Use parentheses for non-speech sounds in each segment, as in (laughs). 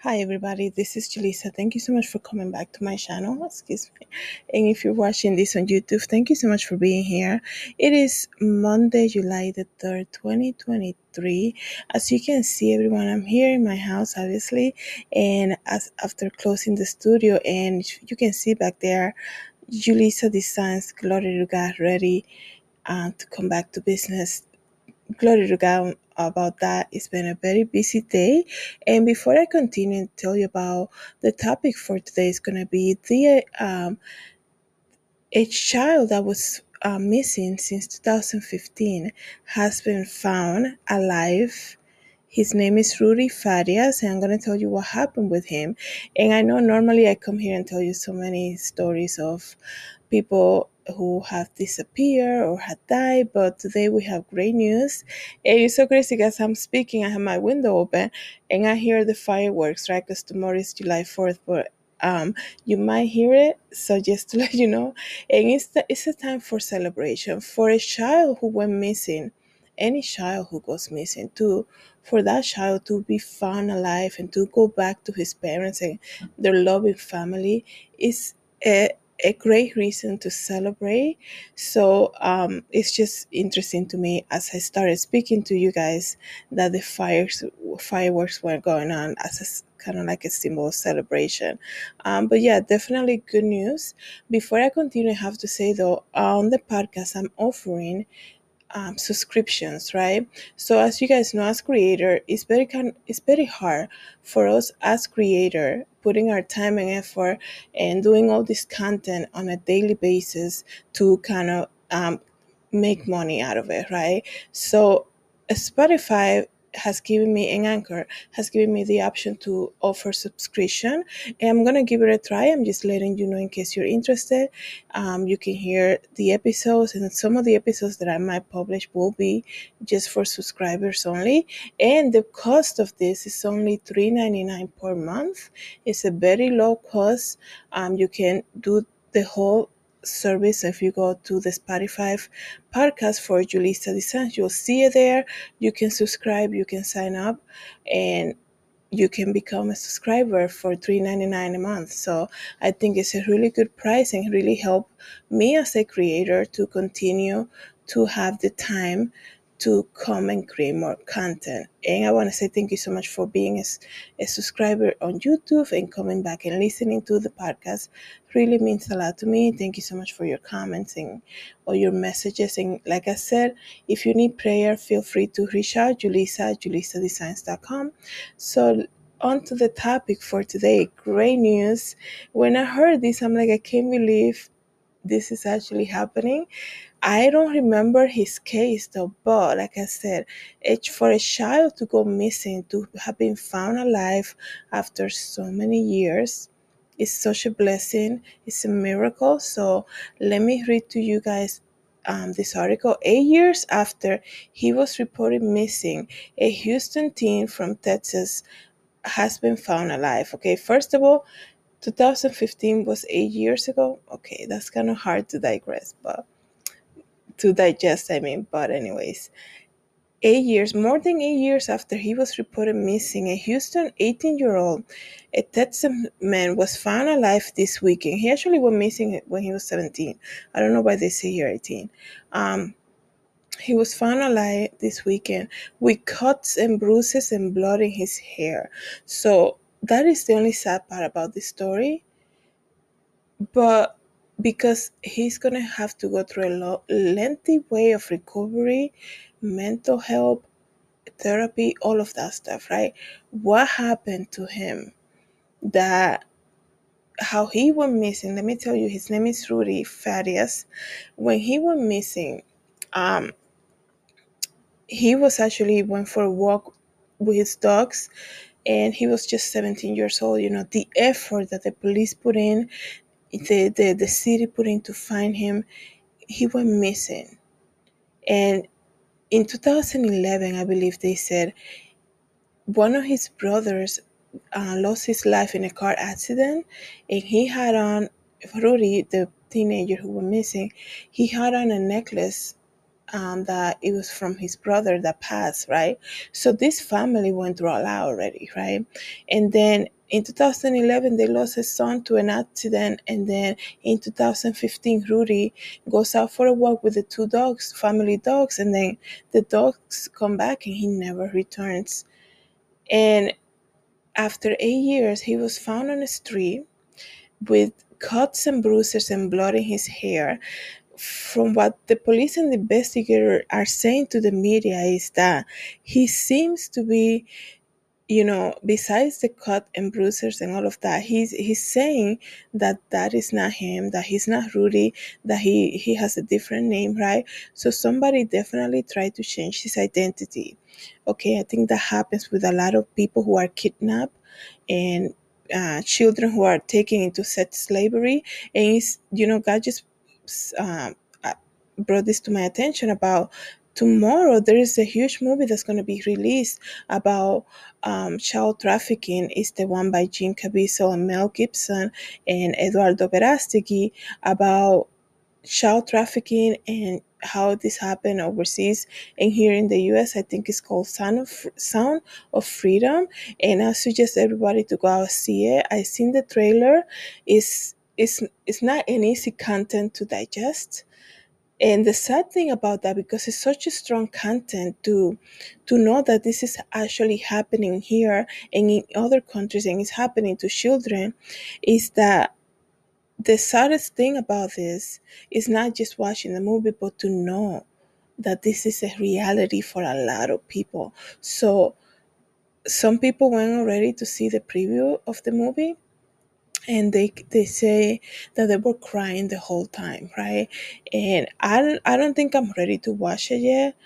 Hi everybody, this is Julissa. Thank you so much for coming back to my channel. Excuse me. And if you're watching this on YouTube, thank you so much for being here. It is Monday, July the 3rd, 2023. As you can see, everyone, I'm here in my house, obviously. And as after closing the studio, and you can see back there, Julissa Designs, Glory to God, ready uh, to come back to business glory to God about that. It's been a very busy day. And before I continue and tell you about the topic for today is going to be the um, a child that was uh, missing since 2015 has been found alive. His name is Rudy Farias, and I'm going to tell you what happened with him. And I know normally I come here and tell you so many stories of people who have disappeared or had died, but today we have great news. And it's so crazy because I'm speaking, I have my window open, and I hear the fireworks, right? Because tomorrow is July 4th, but um, you might hear it. So just to (laughs) let you know, and it's the, it's a time for celebration for a child who went missing, any child who goes missing, to for that child to be found alive and to go back to his parents and their loving family is a a great reason to celebrate. So um, it's just interesting to me as I started speaking to you guys that the fires fireworks were going on as a, kind of like a symbol of celebration. Um, but yeah, definitely good news. Before I continue, I have to say though, on the podcast, I'm offering um, subscriptions, right? So as you guys know, as creator, it's very kind, it's very hard for us as creator putting our time and effort and doing all this content on a daily basis to kind of um, make money out of it, right? So Spotify has given me an anchor has given me the option to offer subscription. And i'm gonna give it a try. I'm just letting you know in case you're interested. Um, you can hear the episodes and some of the episodes that i might publish will be just for subscribers only. And the cost of this is only $3.99 per month. It's a very low cost. Um, you can do the whole service if you go to the spotify podcast for julissa designs you'll see it there. You can subscribe you can sign up and you can become a subscriber for $3.99 a month. So i think it's a really good price and really help me as a creator to continue to have the time to come and create more content. And I want to say thank you so much for being a, a, subscriber on YouTube and coming back and listening to the podcast. Really means a lot to me. Thank you so much for your comments and all your messages. And like I said, if you need prayer, feel free to reach out, Julissa julissadesigns.com. So on to the topic for today. Great news. When I heard this, I'm like, I can't believe this is actually happening. I don't remember his case though, but like I said, for a child to go missing, to have been found alive after so many years, is such a blessing. It's a miracle. So let me read to you guys um, this article. Eight years after he was reported missing, a Houston teen from Texas has been found alive. Okay, first of all, 2015 was eight years ago. Okay, that's kind of hard to digress, but to digest, I mean. But, anyways, eight years, more than eight years after he was reported missing, a Houston 18 year old, a Texas man, was found alive this weekend. He actually went missing when he was 17. I don't know why they say here 18. Um, he was found alive this weekend with cuts and bruises and blood in his hair. So that is the only sad part about this story. But because he's going to have to go through a lo- lengthy way of recovery, mental health, therapy, all of that stuff, right? What happened to him that how he went missing? Let me tell you, his name is Rudy Farias. When he went missing, um, he was actually went for a walk with his dogs and he was just 17 years old you know. The effort that the police put in the, the, the city put in to find him he went missing. And in 2011 i believe they said one of his brothers uh, lost his life in a car accident and he had on rudy the teenager who went missing he had on a necklace um, that it was from his brother that passed, right? So this family went through a lot already, right? And then in 2011, they lost his son to an accident. And then in 2015, Rudy goes out for a walk with the two dogs, family dogs. And then the dogs come back and he never returns. And after eight years, he was found on a street with cuts and bruises and blood in his hair. From what the police and the investigator are saying to the media is that he seems to be you know besides the cut and bruises and all of that he's he's saying that that is not him that he's not rudy that he he has a different name right? So somebody definitely tried to change his identity. Okay i think that happens with a lot of people who are kidnapped and uh, children who are taken into sex slavery. And it's you know god just uh, brought this to my attention about tomorrow there is a huge movie that's going to be released about um, child trafficking is the one by Jim Caviezel and Mel Gibson and Eduardo Verástegui about child trafficking and how this happened overseas and here in the US I think it's called Sound of Sound of Freedom and I suggest everybody to go out and see it. I seen the trailer. It's it's it's not an easy content to digest. And the sad thing about that because it's such a strong content to to know that this is actually happening here and in other countries and it's happening to children is that the saddest thing about this is not just watching the movie but to know that this is a reality for a lot of people. So some people went already to see the preview of the movie and they they say that they were crying the whole time right? And i don't i don't think i'm ready to watch it yet.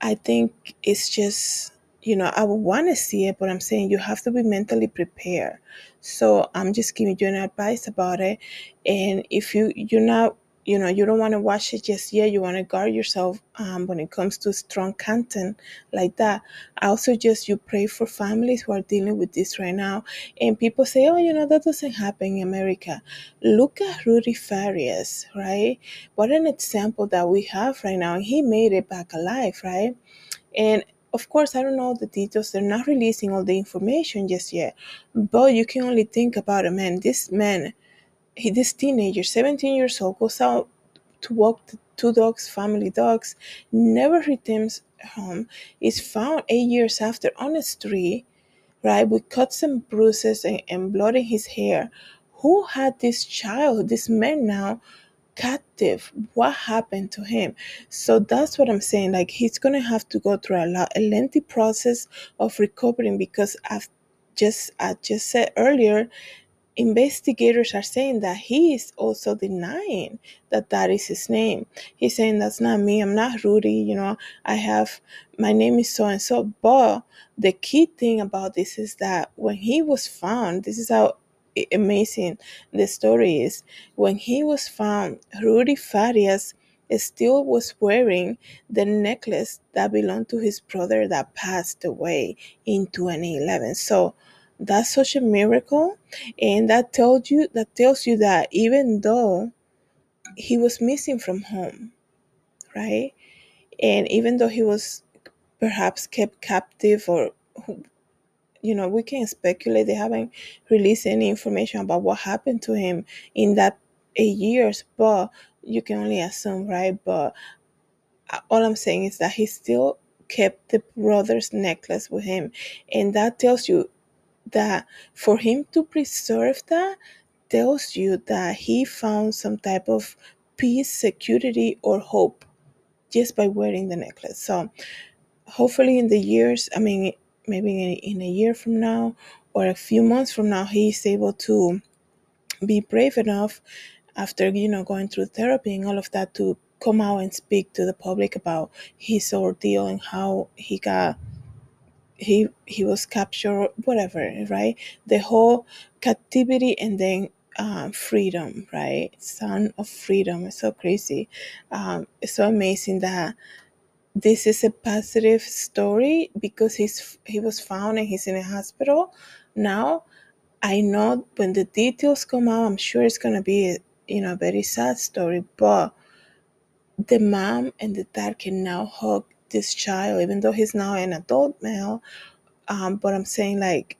I think it's just you know i would want to see it but i'm saying you have to be mentally prepared. So i'm just giving you an advice about it. And if you you're not you know you don't want to watch it just yet you want to guard yourself um, when it comes to strong content like that i also just you pray for families who are dealing with this right now and people say oh you know that doesn't happen in america look at rudy farias right what an example that we have right now he made it back alive right and of course, I don't know the details. They're not releasing all the information just yet. But you can only think about it, man. This man, he, this teenager, 17 years old, goes out to walk the two dogs, family dogs, never returns home, is found eight years after on a street, right, with cuts and bruises and, and blood in his hair. Who had this child, this man now, captive? What happened to him? So that's what I'm saying. Like he's gonna have to go through a, lot, a lengthy process of recovering because I've just I just said earlier investigators are saying that he is also denying that that is his name. He's saying that's not me. I'm not Rudy. You know, I have my name is so and so. But the key thing about this is that when he was found, this is how amazing the story is. When he was found, Rudy Farias still was wearing the necklace that belonged to his brother that passed away in 2011. So that's such a miracle and that tells you that tells you that even though he was missing from home right? And even though he was perhaps kept captive or you know we can speculate they haven't released any information about what happened to him in that eight years but you can only assume right? But all i'm saying is that he still kept the brother's necklace with him and that tells you that for him to preserve that tells you that he found some type of peace, security, or hope just by wearing the necklace. So hopefully in the years, I mean, maybe in, a year from now or a few months from now, he's able to be brave enough after, you know, going through therapy and all of that to come out and speak to the public about his ordeal and how he got he he was captured whatever right? The whole captivity and then um, freedom right? Sound of freedom it's so crazy. Um, it's so amazing that this is a positive story because he's he was found and he's in a hospital. Now i know when the details come out i'm sure it's going to be you know a very sad story but the mom and the dad can now hug this child, even though he's now an adult male. Um, but I'm saying like,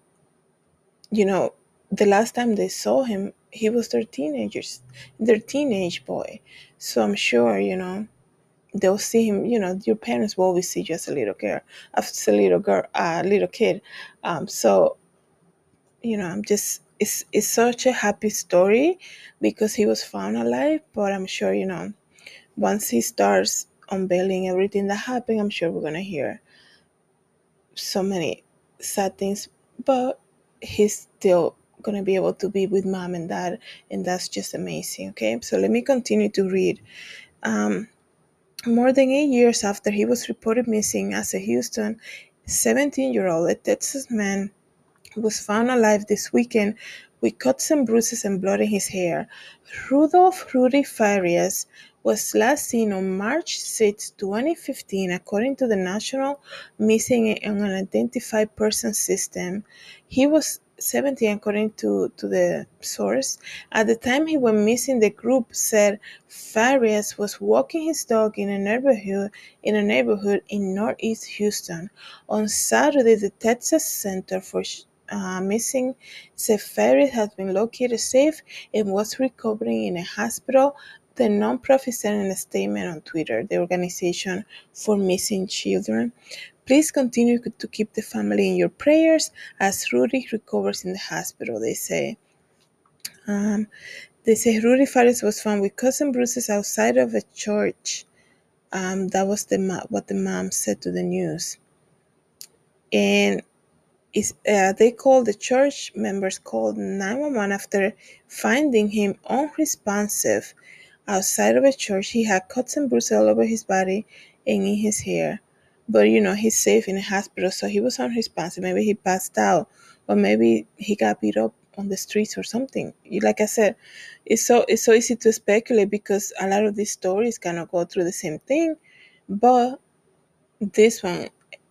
you know, the last time they saw him, he was their teenagers, their teenage boy. So I'm sure, you know, they'll see him. You know, your parents will always see you as a little girl, as a little girl, a uh, little kid. Um, so, you know, I'm just it's it's such a happy story because he was found alive. But I'm sure, you know, once he starts unveiling everything that happened, I'm sure we're gonna hear so many sad things. But he's still gonna be able to be with mom and dad, and that's just amazing. Okay, so let me continue to read. Um, more than eight years after he was reported missing as a Houston 17 year old, a Texas man was found alive this weekend with cuts and bruises and blood in his hair. Rudolph Rudy Farias was last seen on March 6, 2015, according to the National Missing and Unidentified Person System. He was 70 according to, to the source. At the time he went missing, the group said Farias was walking his dog in a neighborhood in a neighborhood in northeast Houston. On Saturday, the Texas Center for uh, Missing said Farias has been located safe and was recovering in a hospital. The nonprofit in a statement on Twitter, the organization for missing children. Please continue to keep the family in your prayers as Rudy recovers in the hospital, they say. Um, they say Rudy Farias was found with cuts and bruises outside of a church. Um, that was the what the mom said to the news. And is uh, they called the church members called 911 after finding him unresponsive outside of a church. He had cuts and bruises all over his body and in his hair. But you know, he's safe in a hospital, so he was unresponsive. Maybe he passed out, or maybe he got beat up on the streets or something. Like I said, it's so it's so easy to speculate because a lot of these stories kind of go through the same thing, but this one,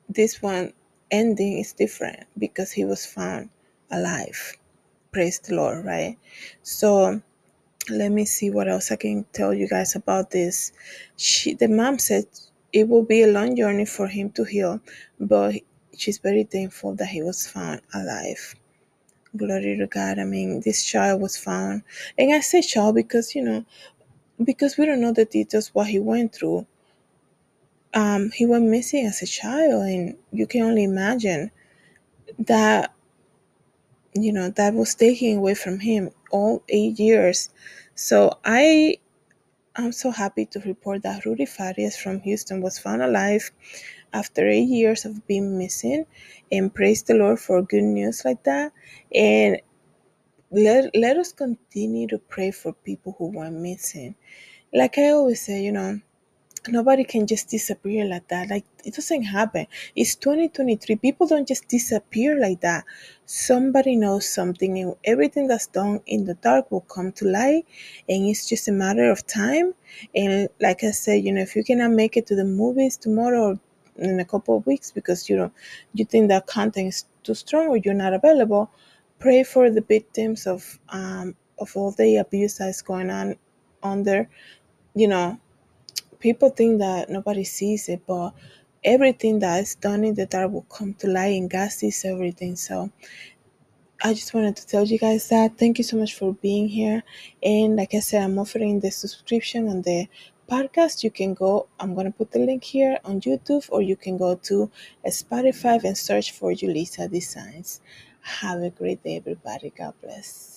this one ending is different because he was found alive. Praise the Lord, right? So let me see what else I can tell you guys about this. She, the mom said it will be a long journey for him to heal, but she's very thankful that he was found alive. Glory to God. I mean, this child was found. And I say child because, you know, because we don't know the details what he went through. Um, he went missing as a child, and you can only imagine that, you know, that was taken away from him all eight years. So I I'm so happy to report that Rudy Farias from Houston was found alive after eight years of being missing. And praise the Lord for good news like that. And let, let us continue to pray for people who went missing. Like I always say, you know, nobody can just disappear like that. Like it doesn't happen. It's 2023 people don't just disappear like that. Somebody knows something and everything that's done in the dark will come to light and it's just a matter of time. And like i said you know if you cannot make it to the movies tomorrow or in a couple of weeks because you know you think that content is too strong or you're not available pray for the victims of um of all the abuse that's going on there you know people think that nobody sees it, but everything that is done in the dark will come to light, and God sees everything. So I just wanted to tell you guys that. Thank you so much for being here. And like I said, I'm offering the subscription on the podcast. You can go, I'm going to put the link here on YouTube, or you can go to Spotify and search for Julissa Designs. Have a great day, everybody. God bless.